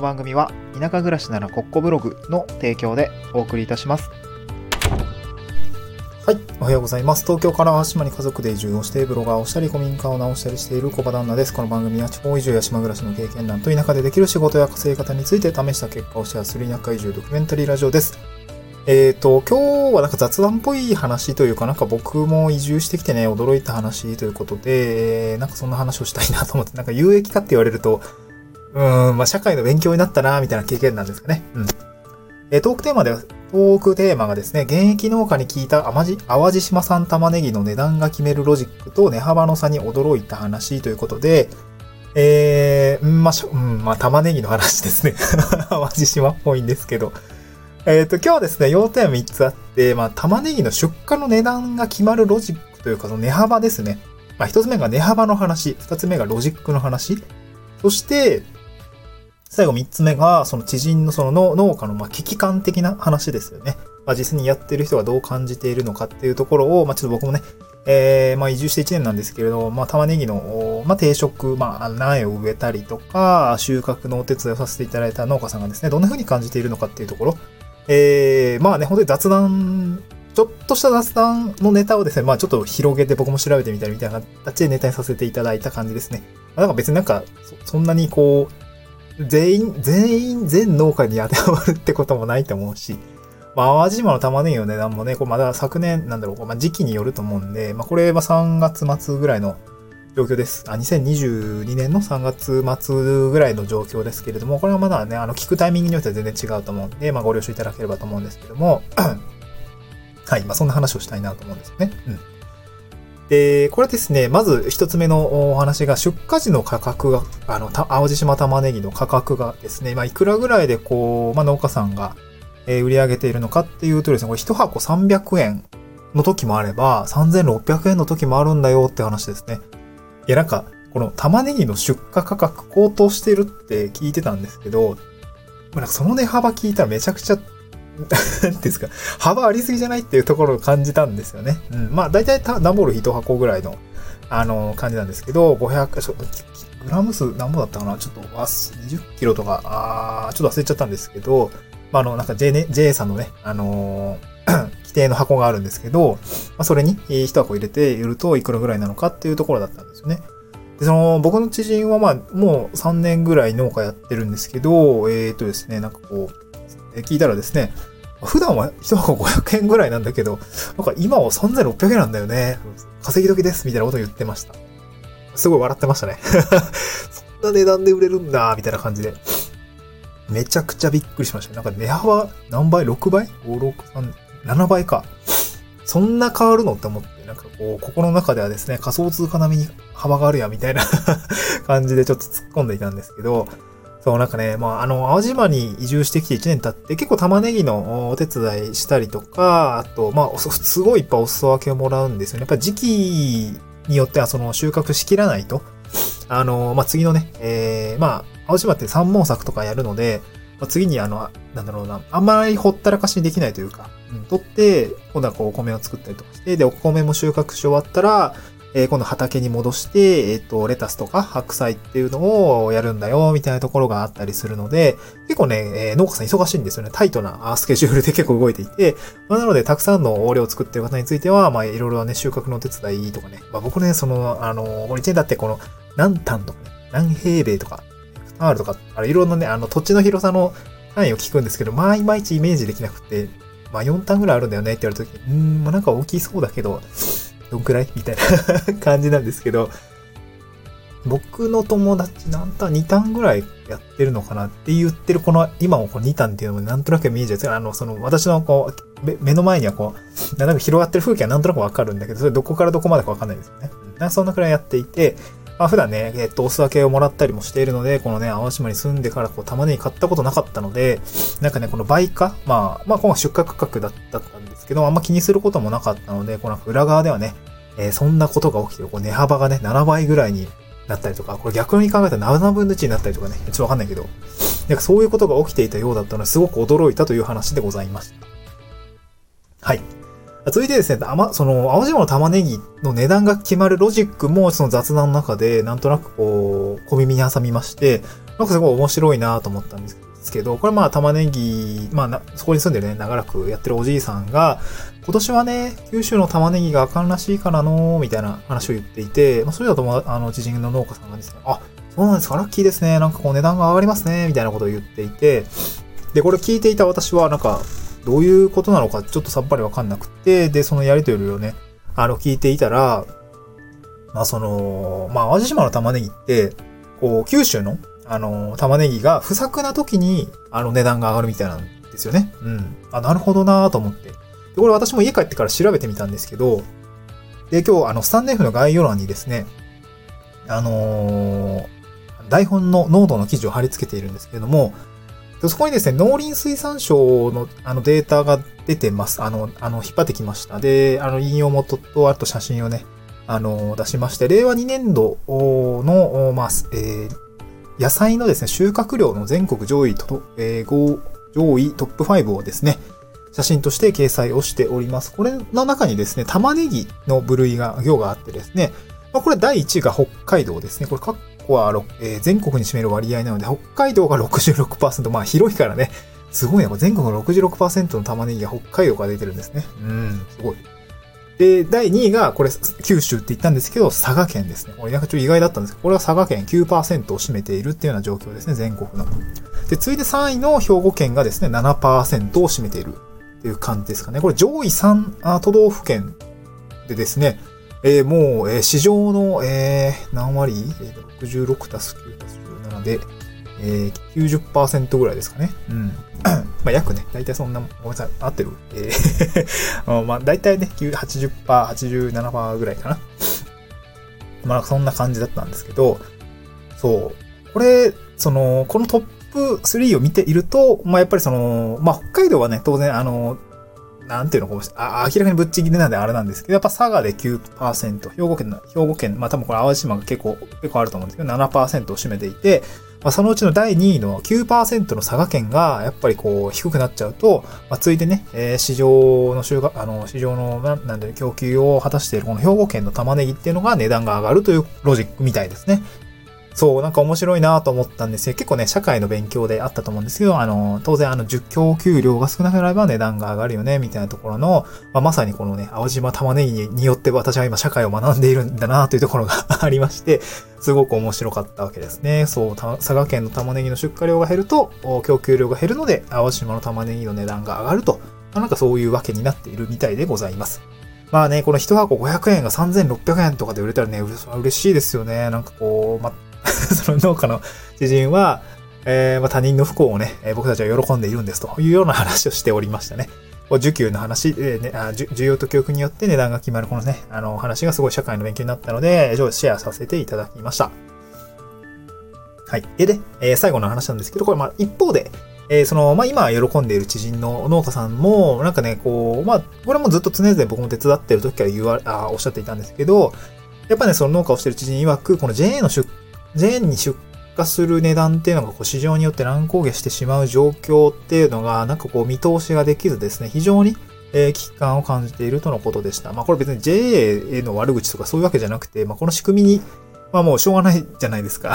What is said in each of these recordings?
の番組は田舎暮らしならコッコブログの提供でお送りいたします。はい、おはようございます。東京から島に家族で移住をしてブロガーをしたり古民家を直したりしている小場旦那です。この番組は地方移住や島暮らしの経験談と田舎でできる仕事や稼ぎ方について試した結果をシェアする田舎移住ドキュメンタリーラジオです。えっ、と、今日はなんか雑談っぽい話というか、なんか僕も移住してきてね、驚いた話ということで、なんかそんな話をしたいなと思って、なんか有益かって言われると、うん、まあ社会の勉強になったな、みたいな経験なんですかね。うん。えトークテーマでは、トークテーマがですね、現役農家に聞いた淡路淡路島産玉ねぎの値段が決めるロジックと値幅の差に驚いた話ということで、えー、んまあ、しょうん、まあ、玉ねぎの話ですね。淡路島っぽいんですけど。えっ、と、今日はですね、要点3つあって、まあ、玉ねぎの出荷の値段が決まるロジックというか、その値幅ですね。まあ、1つ目が値幅の話、2つ目がロジックの話、そして、最後3つ目が、その知人のその農家のまあ危機感的な話ですよね。まあ、実際にやってる人がどう感じているのかっていうところを、まあ、ちょっと僕もね、えー、まあ移住して1年なんですけれど、まあ玉ねぎの、まあ定食、まあ苗を植えたりとか、収穫のお手伝いをさせていただいた農家さんがですね、どんな風に感じているのかっていうところ、えー、まあね、本当に雑談、ちょっとした雑談のネタをですね、まあちょっと広げて僕も調べてみたりみたいな形でネタにさせていただいた感じですね。まあ、なんか別になんか、そんなにこう、全員、全員、全農家に当てはまるってこともないと思うし、まあ、淡路島の玉ねぎの値段もね、こうまだ昨年、なんだろう、まあ、時期によると思うんで、まあ、これは3月末ぐらいの状況です。あ、2022年の3月末ぐらいの状況ですけれども、これはまだね、あの、聞くタイミングによっては全然違うと思うんで、まあ、ご了承いただければと思うんですけども、はい、まあ、そんな話をしたいなと思うんですよね。うん。で、これですね、まず一つ目のお話が、出荷時の価格が、あの、た淡路島玉ねぎの価格がですね、まあ、いくらぐらいでこう、まあ、農家さんが、え売り上げているのかっていうとですね、これ一箱300円の時もあれば、3600円の時もあるんだよって話ですね。いや、なんか、この玉ねぎの出荷価格高騰してるって聞いてたんですけど、まあなんかその値幅聞いたらめちゃくちゃ、なんていうんですか、幅ありすぎじゃないっていうところを感じたんですよね。うん。まあ大体た段ボール一箱ぐらいの、あの、感じなんですけど、500、ちょっと、グラム数何ぼだったかな？ちょっとわす、20キロとか、あーちょっと忘れちゃったんですけど、まあ、あの、なんか J, ね J さんのね、あのー 規定の箱があるんですけど、まあ、それにえー一箱入れて売るといくらぐらいなのかっていうところだったんですよね。で、その、僕の知人はまあ、もう3年ぐらい農家やってるんですけど、えっ、とですね、なんかこう、聞いたらですね、普段は一箱500円ぐらいなんだけど、なんか今は3600円なんだよね。稼ぎ時です、みたいなこと言ってました。すごい笑ってましたね。そんな値段で売れるんだ、みたいな感じで。めちゃくちゃびっくりしました。なんか値幅何倍 ?6 倍 ?5、6、3、7倍か。そんな変わるのって思って、なんかこう、心の中ではですね、仮想通貨並みに幅があるや、みたいな 感じでちょっと突っ込んでいたんですけど、そう、なんかね、まあ、あの、淡路島に移住してきて1年経って、結構玉ねぎのお手伝いしたりとか、あと、まあ、すごいいっぱいお裾分けをもらうんですよね。やっぱ時期によってはその収穫しきらないと、あの、まあ、次のね、えー、まあ、淡路島って三毛作とかやるので、まあ、次にあの、なんだろうな、あんまりほったらかしにできないというか、うん、取って、今度はこうお米を作ったりとかして、で、お米も収穫し終わったら、えー今度畑に戻して、えっ、と、レタスとか白菜っていうのをやるんだよ、みたいなところがあったりするので、結構ね、えー農家さん忙しいんですよね。タイトなスケジュールで結構動いていて、まあ、なので、たくさんの横領を作ってる方については、まあ、いろいろね、収穫の手伝いとかね、まあ、僕ね、その、あの、これ1年だってこの、何単とかね、何平米とか、ヘクタールとか、あれ、いろんなね、あの、土地の広さの単位を聞くんですけど、まあ、いまいちイメージできなくて、まあ、4単ぐらいあるんだよねって言われた時、うん、まあ、なんか大きそうだけど、どんくらい？みたいな 感じなんですけど、僕の友達何単 ?2 単ぐらいやってるのかなって言ってるこの、今もこの2単っていうのもなんとなく見えちゃう。あの、その、私のこう、目目の前にはこう、なんか広がってる風景はなんとなくわかるんだけど、それどこからどこまでかわかんないですよね。そんなくらいやっていて、まあ普段ね、えっと、お裾分けをもらったりもしているので、このね、淡島に住んでからこう、玉ねぎ買ったことなかったので、なんかね、この倍価まあ、まあ、今回出荷価格だったんですけど、あんま気にすることもなかったので、この裏側ではね、えーそんなことが起きて、こう値幅がね、7倍ぐらいになったりとか、これ逆に考えたら7分の1になったりとかね、ちょっとわかんないけど、なんかそういうことが起きていたようだったので、すごく驚いたという話でございました。はい。続いてですね、あま、その、淡路島の玉ねぎの値段が決まるロジックも、その雑談の中で、なんとなくこう、小耳に挟みまして、なんかすごい面白いなと思ったんですけど、これまあ玉ねぎ、まあそこに住んでるね、長らくやってるおじいさんが、今年はね、九州の玉ねぎがあかんらしいからのみたいな話を言っていて、まあそれだとあの知人の農家さんがですね、あ、そうなんですか、ラッキーですね、なんかこう値段が上がりますね、みたいなことを言っていて、で、これ聞いていた私はなんか、どういうことなのかちょっとさっぱりわかんなくて、で、そのやりとりをね、あの、聞いていたら、まあその、まあ淡路島の玉ねぎって、こう、九州の、あの、玉ねぎが不作な時に、あの値段が上がるみたいなんですよね。うん。あ、なるほどなと思って。で、これ私も家帰ってから調べてみたんですけど、で、今日、あの、スタンデーフの概要欄にですね、あのー、台本の濃度の記事を貼り付けているんですけれども、そこにですね、農林水産省のあのデータが出てます。あの、あの、引っ張ってきました。で、あの、引用元と、あと写真をね、あの、出しまして、令和2年度の、まあ、えー、野菜のですね、収穫量の全国上位と、えー、上位トップ5をですね、写真として掲載をしております。これの中にですね、玉ねぎの部類が、行があってですね、まあ、これ第1位が北海道ですね。これ、個は、えー、全国に占める割合なので、北海道が66%、まあ広いからね、すごいね。全国の66%の玉ねぎが北海道から出てるんですね。うん、すごい。で、第2位が、これ、九州って言ったんですけど、佐賀県ですね。これなんかちょっと意外だったんですけど、これは佐賀県9%を占めているっていうような状況ですね、全国の。で、次いで3位の兵庫県がですね、7%を占めているっていう感じですかね。これ上位3都道府県でですね、えー、もう、えー、市場の、えー、何割、えー、?66 たす9たす17で、えー、90%ぐらいですかね。うん。まあ、約ね、大体そんな、ごめんなさい、合ってる。えー まあ、大体ね、80%、87%ぐらいかな。まあ、そんな感じだったんですけど、そう。これ、その、このトップ3を見ていると、まあ、やっぱりその、まあ、北海道はね、当然、あの、なんていうのかもしれない。あ、明らかにぶっちぎりなんであれなんですけど、やっぱ佐賀で9%、兵庫県の、兵庫県、まあ多分これ淡路島が結構、結構あると思うんですけど、7%を占めていて、まあそのうちの第2位の9%の佐賀県が、やっぱりこう、低くなっちゃうと、まあついでね、えー、市場の収穫、あの、市場の、ななんで、供給を果たしているこの兵庫県の玉ねぎっていうのが値段が上がるというロジックみたいですね。そう、なんか面白いなと思ったんですよ。結構ね、社会の勉強であったと思うんですけど、あの、当然あの、供給量が少なければ値段が上がるよね、みたいなところの、まあ、まさにこのね、青島玉ねぎによって私は今社会を学んでいるんだなというところが ありまして、すごく面白かったわけですね。そう、佐賀県の玉ねぎの出荷量が減ると、供給量が減るので、青島の玉ねぎの値段が上がると、なんかそういうわけになっているみたいでございます。まあね、この1箱500円が3600円とかで売れたらね、嬉しいですよね。なんかこう、ま その農家の知人は、えー、まあ、他人の不幸をね、え僕たちは喜んでいるんですというような話をしておりましたね。受給の話、えーね、あ需要と供給によって値段が決まるこのね、あの話がすごい社会の勉強になったので、シェアさせていただきました。はい。で、で、えー、最後の話なんですけど、これまあ一方で、えー、その、まあ、今喜んでいる知人の農家さんも、なんかね、こう、まあ、これもずっと常々僕も手伝ってる時から言わ、あおっしゃっていたんですけど、やっぱね、その農家をしている知人曰く、この JA の出全に出荷する値段っていうのがこう市場によって乱高下してしまう状況っていうのが、なんかこう見通しができずですね、非常にえ危機感を感じているとのことでした。まあこれ別に JA への悪口とかそういうわけじゃなくて、まあこの仕組みに、まあもうしょうがないじゃないですか。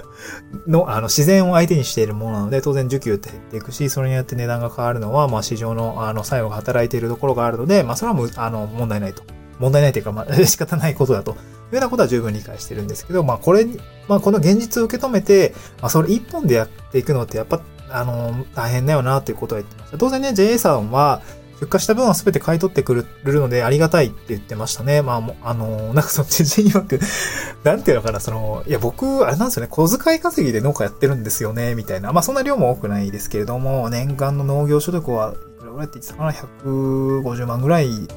の、あの、自然を相手にしているものなので、当然需給って減っていくし、それによって値段が変わるのは、まあ市場の、あの、作用が働いているところがあるので、まあそれはもう、あの、問題ないと。問題ないというか、まあ 仕方ないことだというようなことは十分理解してるんですけど、まあこれ、まあこの現実を受け止めて、まあそれ一本でやっていくのってやっぱ、あの、大変だよなということは言ってました。当然ね、JA さんは、出荷した分は全て買い取ってくるのでありがたいって言ってましたね。まあ、あの、なんかその知人曰く、なんていうのかな、その、いや僕、あれなんですよね、小遣い稼ぎで農家やってるんですよね、みたいな。まあそんな量も多くないですけれども、年間の農業所得は、いくらぐらいって言ってたかな ?150 万ぐらいって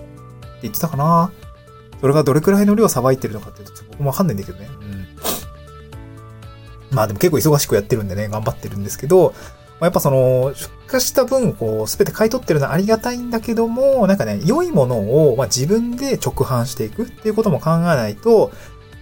言ってたかな？それがどれくらいの量さばいてるのかっていうと、僕もわかんないんだけどね。うん。まあでも結構忙しくやってるんでね、頑張ってるんですけど、まあ、やっぱその、出荷した分、こう、すべて買い取ってるのはありがたいんだけども、なんかね、良いものを、まあ、自分で直販していくっていうことも考えないと、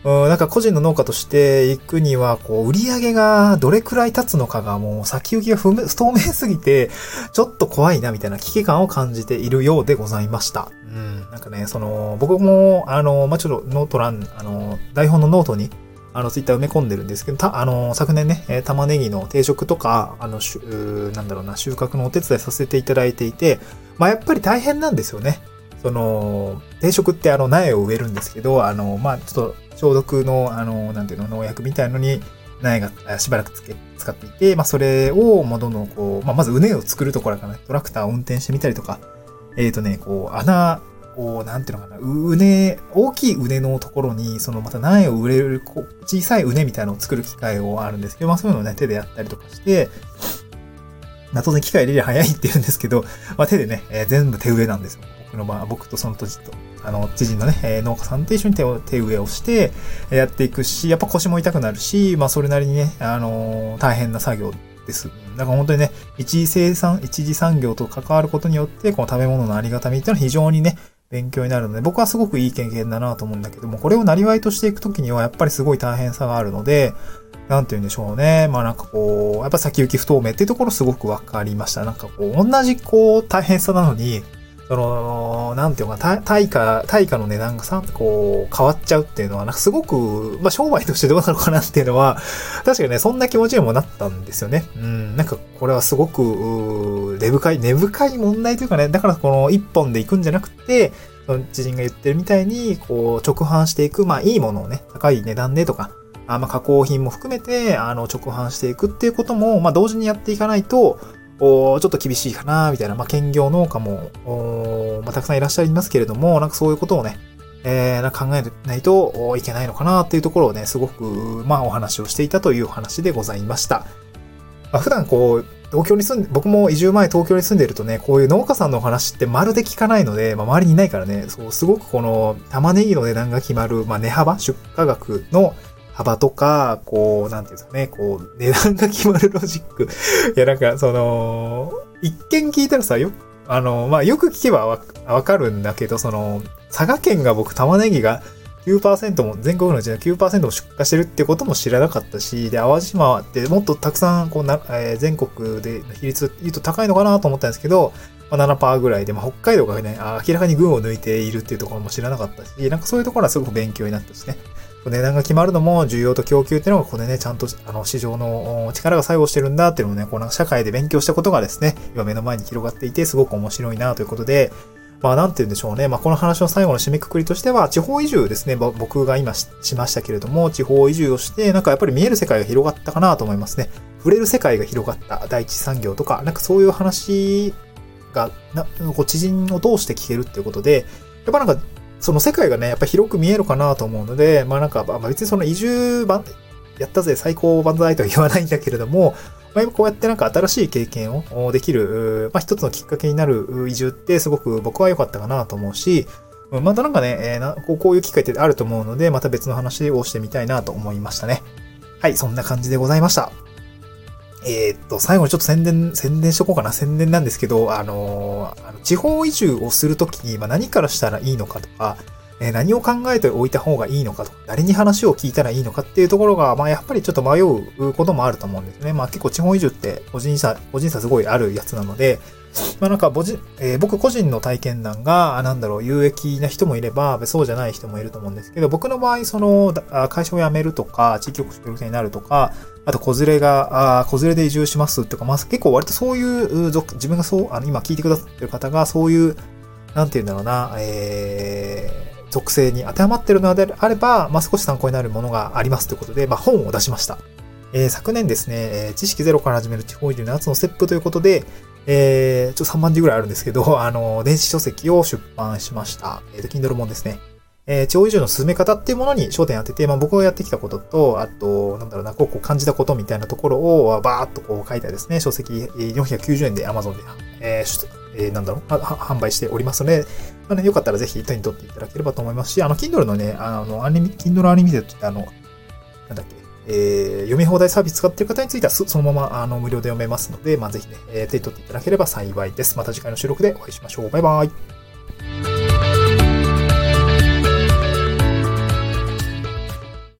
うん、なんか個人の農家として行くには、こう、売り上げがどれくらい経つのかがもう先行きが 不透明すぎて、ちょっと怖いなみたいな危機感を感じているようでございました。うん、なんかね、その、僕も、あの、まあ、ちょっとノート欄、あの、台本のノートに、あの、ツイッター埋め込んでるんですけど、た、あの、昨年ね、え玉ねぎの定植とか、あの、しゅ、なんだろうな、収穫のお手伝いさせていただいていて、まあ、やっぱり大変なんですよね。その、定植ってあの、苗を植えるんですけど、あの、まあ、ちょっと消毒の、あの、なんていうの、農薬みたいのに、苗がしばらくつけ、使っていて、まあ、それを、もうどんどんこう、まあ、まず畝を作るところからね、トラクターを運転してみたりとか、えっ、ー、とね、こう、穴こう、なんていうのかな、うね、大きい畝のところに、そのまた苗を植える、こう、小さい畝みたいなのを作る機械をあるんですけど、まあそういうのをね、手でやったりとかして、まあ当然機械入れりゃ早いって言うんですけど、まあ手でね、えー、全部手植えなんですよ。僕のまあ、僕とその土地と、あの、知人のね、えー、農家さんと一緒に手を、手植えをして、やっていくし、やっぱ腰も痛くなるし、まあそれなりにね、あのー、大変な作業です。だから本当にね、一次生産、一次産業と関わることによって、この食べ物のありがたみっていうのは非常にね、勉強になるので、僕はすごくいい経験だなと思うんだけども、これをなりわいとしていくときにはやっぱりすごい大変さがあるので、なんて言うんでしょうね。まあなんかこう、やっぱ先行き不透明っていうところすごくわかりました。なんかこう、同じこう、大変さなのに、その、なんていうか、対価、対価の値段がさ、こう、変わっちゃうっていうのは、なんかすごく、まあ、商売としてどうなのかなっていうのは、確かにね、そんな気持ちにもなったんですよね。うん、なんか、これはすごく、根深い、根深い問題というかね、だからこの一本で行くんじゃなくて、その知人が言ってるみたいに、こう、直販していく、まあ、いいものをね、高い値段でとか、あまあ、加工品も含めて、あの、直販していくっていうことも、まあ、同時にやっていかないと、おちょっと厳しいかな、みたいな、まあ、兼業農家も、おまあ、たくさんいらっしゃいますけれども、なんかそういうことをね、えー、な考えないといけないのかなっていうところをね、すごく、まあ、お話をしていたというお話でございました。まあ、普段こう、東京に住んで、僕も移住前東京に住んでるとね、こういう農家さんのお話ってまるで聞かないので、まあ、周りにいないからね、そう、すごくこの玉ねぎの値段が決まる、まあ、値幅、出荷額の幅とか、こう、なんていうんですかね、こう、値段が決まるロジック。いや、なんか、その、一見聞いたらさ、よ、あの、まあ、よく聞けばわかるんだけど、その、佐賀県が僕玉ねぎが9%も、全国のうちの9%も出荷してるってことも知らなかったし、で、淡路島ってもっとたくさん、こうな、えー、全国で比率言うと高いのかなと思ったんですけど、まあ、7%ぐらいで、まあ、北海道がね、明らかに群を抜いているっていうところも知らなかったし、なんかそういうところはすごく勉強になったしね。値段が決まるのも需要と供給っていうのがここでね、ちゃんとあの市場の力が作用してるんだっていうのをね、この社会で勉強したことがですね、今目の前に広がっていてすごく面白いなということで、まあなんて言うんでしょうね。まあこの話の最後の締めくくりとしては、地方移住ですね。僕が今しましたけれども、地方移住をして、なんかやっぱり見える世界が広がったかなと思いますね。触れる世界が広がった第一産業とか、なんかそういう話が、なこ知人を通して聞けるっていうことで、やっぱなんかその世界がね、やっぱ広く見えるかなと思うので、まあなんか、まあ別にその移住版、やったぜ、最高万歳とは言わないんだけれども、まあ、こうやってなんか新しい経験をできる、まあ一つのきっかけになる移住ってすごく僕は良かったかなと思うし、またなんかね、えー、なこういう機会ってあると思うので、また別の話をしてみたいなと思いましたね。はい、そんな感じでございました。えー、っと、最後にちょっと宣伝、宣伝しとこうかな。宣伝なんですけど、あのー、地方移住をするときに、まあ、何からしたらいいのかとか、え、何を考えておいた方がいいのかと、誰に話を聞いたらいいのかっていうところが、まあ、やっぱりちょっと迷うこともあると思うんですね。まあ、結構地方移住って個人差、個人差すごいあるやつなので、まあなんかぼじ、えー、僕個人の体験談が、なんだろう、有益な人もいれば、そうじゃない人もいると思うんですけど、僕の場合、その、会社を辞めるとか、地域おこし協力隊になるとか、あと、子連れが、あ子連れで移住しますとか、まあ結構割とそういう、自分がそう、あの、今聞いてくださってる方が、そういう、なんて言うんだろうな、えー、属性に当てはまってるのであれば、まあ少し参考になるものがありますということで、まあ本を出しました。えー、昨年ですね、えー、知識ゼロから始める地方移住のやつのステップということで、えー、ちょっと3万字ぐらいあるんですけど、あの、電子書籍を出版しました。えっ、ー、と、Kindle 本ですね。えー、地方移住の進め方っていうものに焦点当てて、まあ僕がやってきたことと、あと、なんだろうな、こう感じたことみたいなところをバーっとこう書いたですね、書籍490円で Amazon で、えーえー、なんだろう、販売しておりますので、まあね、よかったらぜひ手に取っていただければと思いますし、あの、Kindle のね、あの、アニメ、Kindle アニメでってあの、なんだっけ、えー、読み放題サービス使っている方についてはそのままあの無料で読めますので、まあ、ぜひね、えー、手に取っていただければ幸いです。また次回の収録でお会いしましょう。バイバイ。